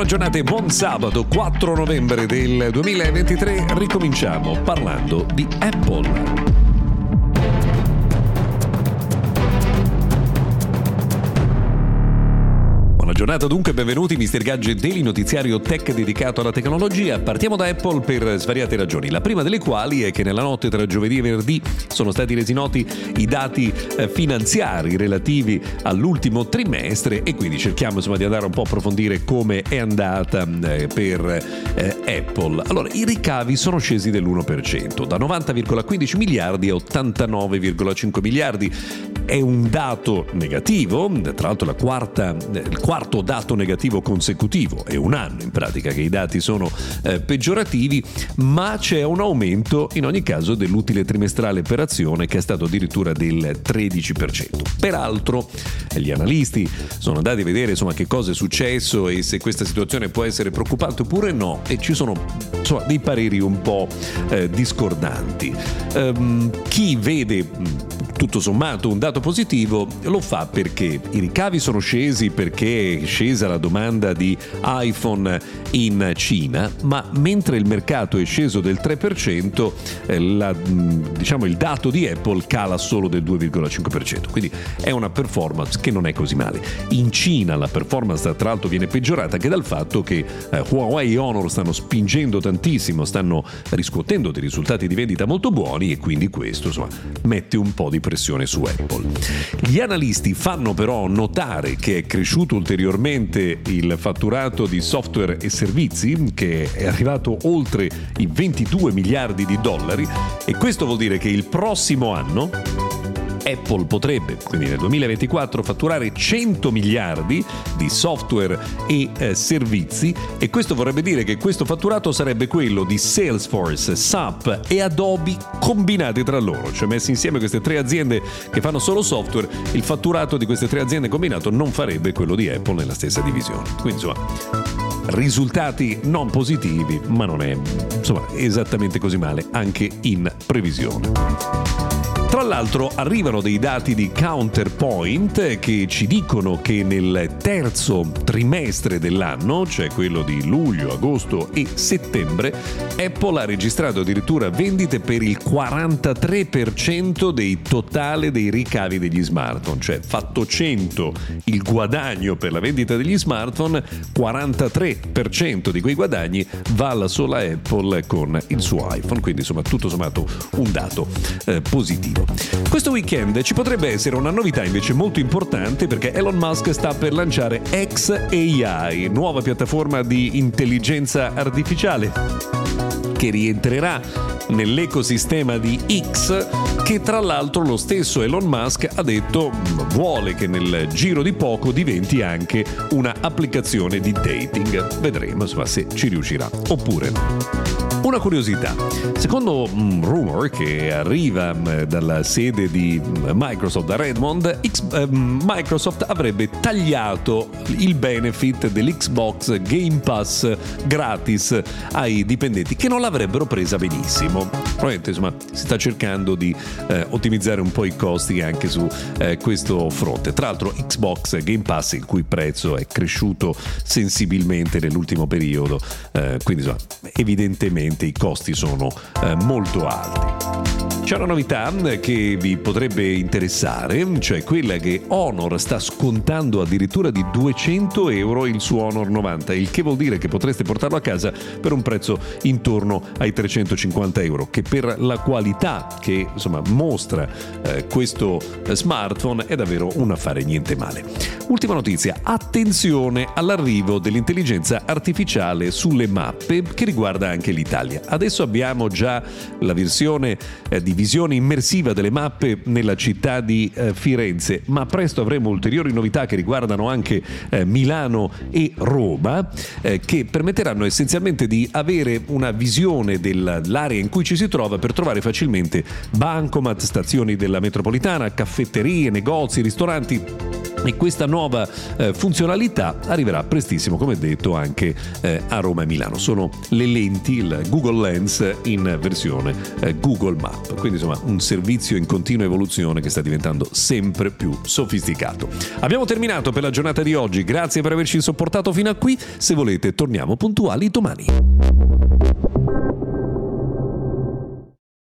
Buona giornata e buon sabato 4 novembre del 2023. Ricominciamo parlando di Apple. Giornata dunque, benvenuti Mr. Gadget Daily, notiziario tech dedicato alla tecnologia. Partiamo da Apple per svariate ragioni, la prima delle quali è che nella notte tra giovedì e venerdì sono stati resi noti i dati eh, finanziari relativi all'ultimo trimestre e quindi cerchiamo insomma di andare un po' a approfondire come è andata eh, per eh, Apple. Allora, i ricavi sono scesi dell'1%, da 90,15 miliardi a 89,5 miliardi. È un dato negativo, tra l'altro la quarta, il quarto quarto dato negativo consecutivo, è un anno in pratica che i dati sono eh, peggiorativi, ma c'è un aumento in ogni caso dell'utile trimestrale per azione che è stato addirittura del 13%. Peraltro gli analisti sono andati a vedere insomma, che cosa è successo e se questa situazione può essere preoccupante oppure no e ci sono insomma, dei pareri un po' eh, discordanti. Um, chi vede tutto sommato un dato positivo, lo fa perché i ricavi sono scesi perché è scesa la domanda di iPhone in Cina, ma mentre il mercato è sceso del 3%, eh, la, diciamo, il dato di Apple cala solo del 2,5%, quindi è una performance che non è così male. In Cina la performance tra l'altro viene peggiorata anche dal fatto che eh, Huawei e Honor stanno spingendo tantissimo, stanno riscuotendo dei risultati di vendita molto buoni e quindi questo insomma, mette un po' di pressione su Apple. Gli analisti fanno però notare che è cresciuto ulteriormente il fatturato di software e servizi, che è arrivato oltre i 22 miliardi di dollari, e questo vuol dire che il prossimo anno Apple potrebbe, quindi nel 2024, fatturare 100 miliardi di software e eh, servizi e questo vorrebbe dire che questo fatturato sarebbe quello di Salesforce, SAP e Adobe combinati tra loro, cioè messi insieme queste tre aziende che fanno solo software, il fatturato di queste tre aziende combinato non farebbe quello di Apple nella stessa divisione. Quindi insomma risultati non positivi, ma non è insomma esattamente così male anche in previsione. Tra l'altro arrivano dei dati di Counterpoint che ci dicono che nel terzo trimestre dell'anno, cioè quello di luglio, agosto e settembre, Apple ha registrato addirittura vendite per il 43% dei totale dei ricavi degli smartphone, cioè fatto 100 il guadagno per la vendita degli smartphone, 43% di quei guadagni va alla sola Apple con il suo iPhone, quindi insomma tutto sommato un dato eh, positivo. Questo weekend ci potrebbe essere una novità invece molto importante perché Elon Musk sta per lanciare XAI, nuova piattaforma di intelligenza artificiale che rientrerà nell'ecosistema di X che tra l'altro lo stesso Elon Musk ha detto vuole che nel giro di poco diventi anche una applicazione di dating. Vedremo insomma, se ci riuscirà oppure no. Una curiosità, secondo un rumor che arriva mm, dalla sede di mm, Microsoft da Redmond, X, eh, Microsoft avrebbe tagliato il benefit dell'Xbox Game Pass gratis ai dipendenti che non l'avrebbero presa benissimo. Probabilmente insomma si sta cercando di eh, ottimizzare un po' i costi anche su eh, questo fronte. Tra l'altro Xbox Game Pass il cui prezzo è cresciuto sensibilmente nell'ultimo periodo, eh, quindi insomma evidentemente ovviamente i costi sono eh, molto alti. C'è una novità che vi potrebbe interessare, cioè quella che Honor sta scontando addirittura di 200 euro il suo Honor 90, il che vuol dire che potreste portarlo a casa per un prezzo intorno ai 350 euro, che per la qualità che insomma, mostra eh, questo smartphone è davvero un affare niente male. Ultima notizia, attenzione all'arrivo dell'intelligenza artificiale sulle mappe che riguarda anche l'Italia. Adesso abbiamo già la versione eh, di visione immersiva delle mappe nella città di eh, Firenze, ma presto avremo ulteriori novità che riguardano anche eh, Milano e Roma, eh, che permetteranno essenzialmente di avere una visione dell'area in cui ci si trova per trovare facilmente bancomat, stazioni della metropolitana, caffetterie, negozi, ristoranti e questa nuova eh, funzionalità arriverà prestissimo, come detto, anche eh, a Roma e Milano. Sono le lenti, il Google Lens in versione eh, Google Map. Quindi insomma un servizio in continua evoluzione che sta diventando sempre più sofisticato. Abbiamo terminato per la giornata di oggi, grazie per averci sopportato fino a qui. Se volete torniamo puntuali domani.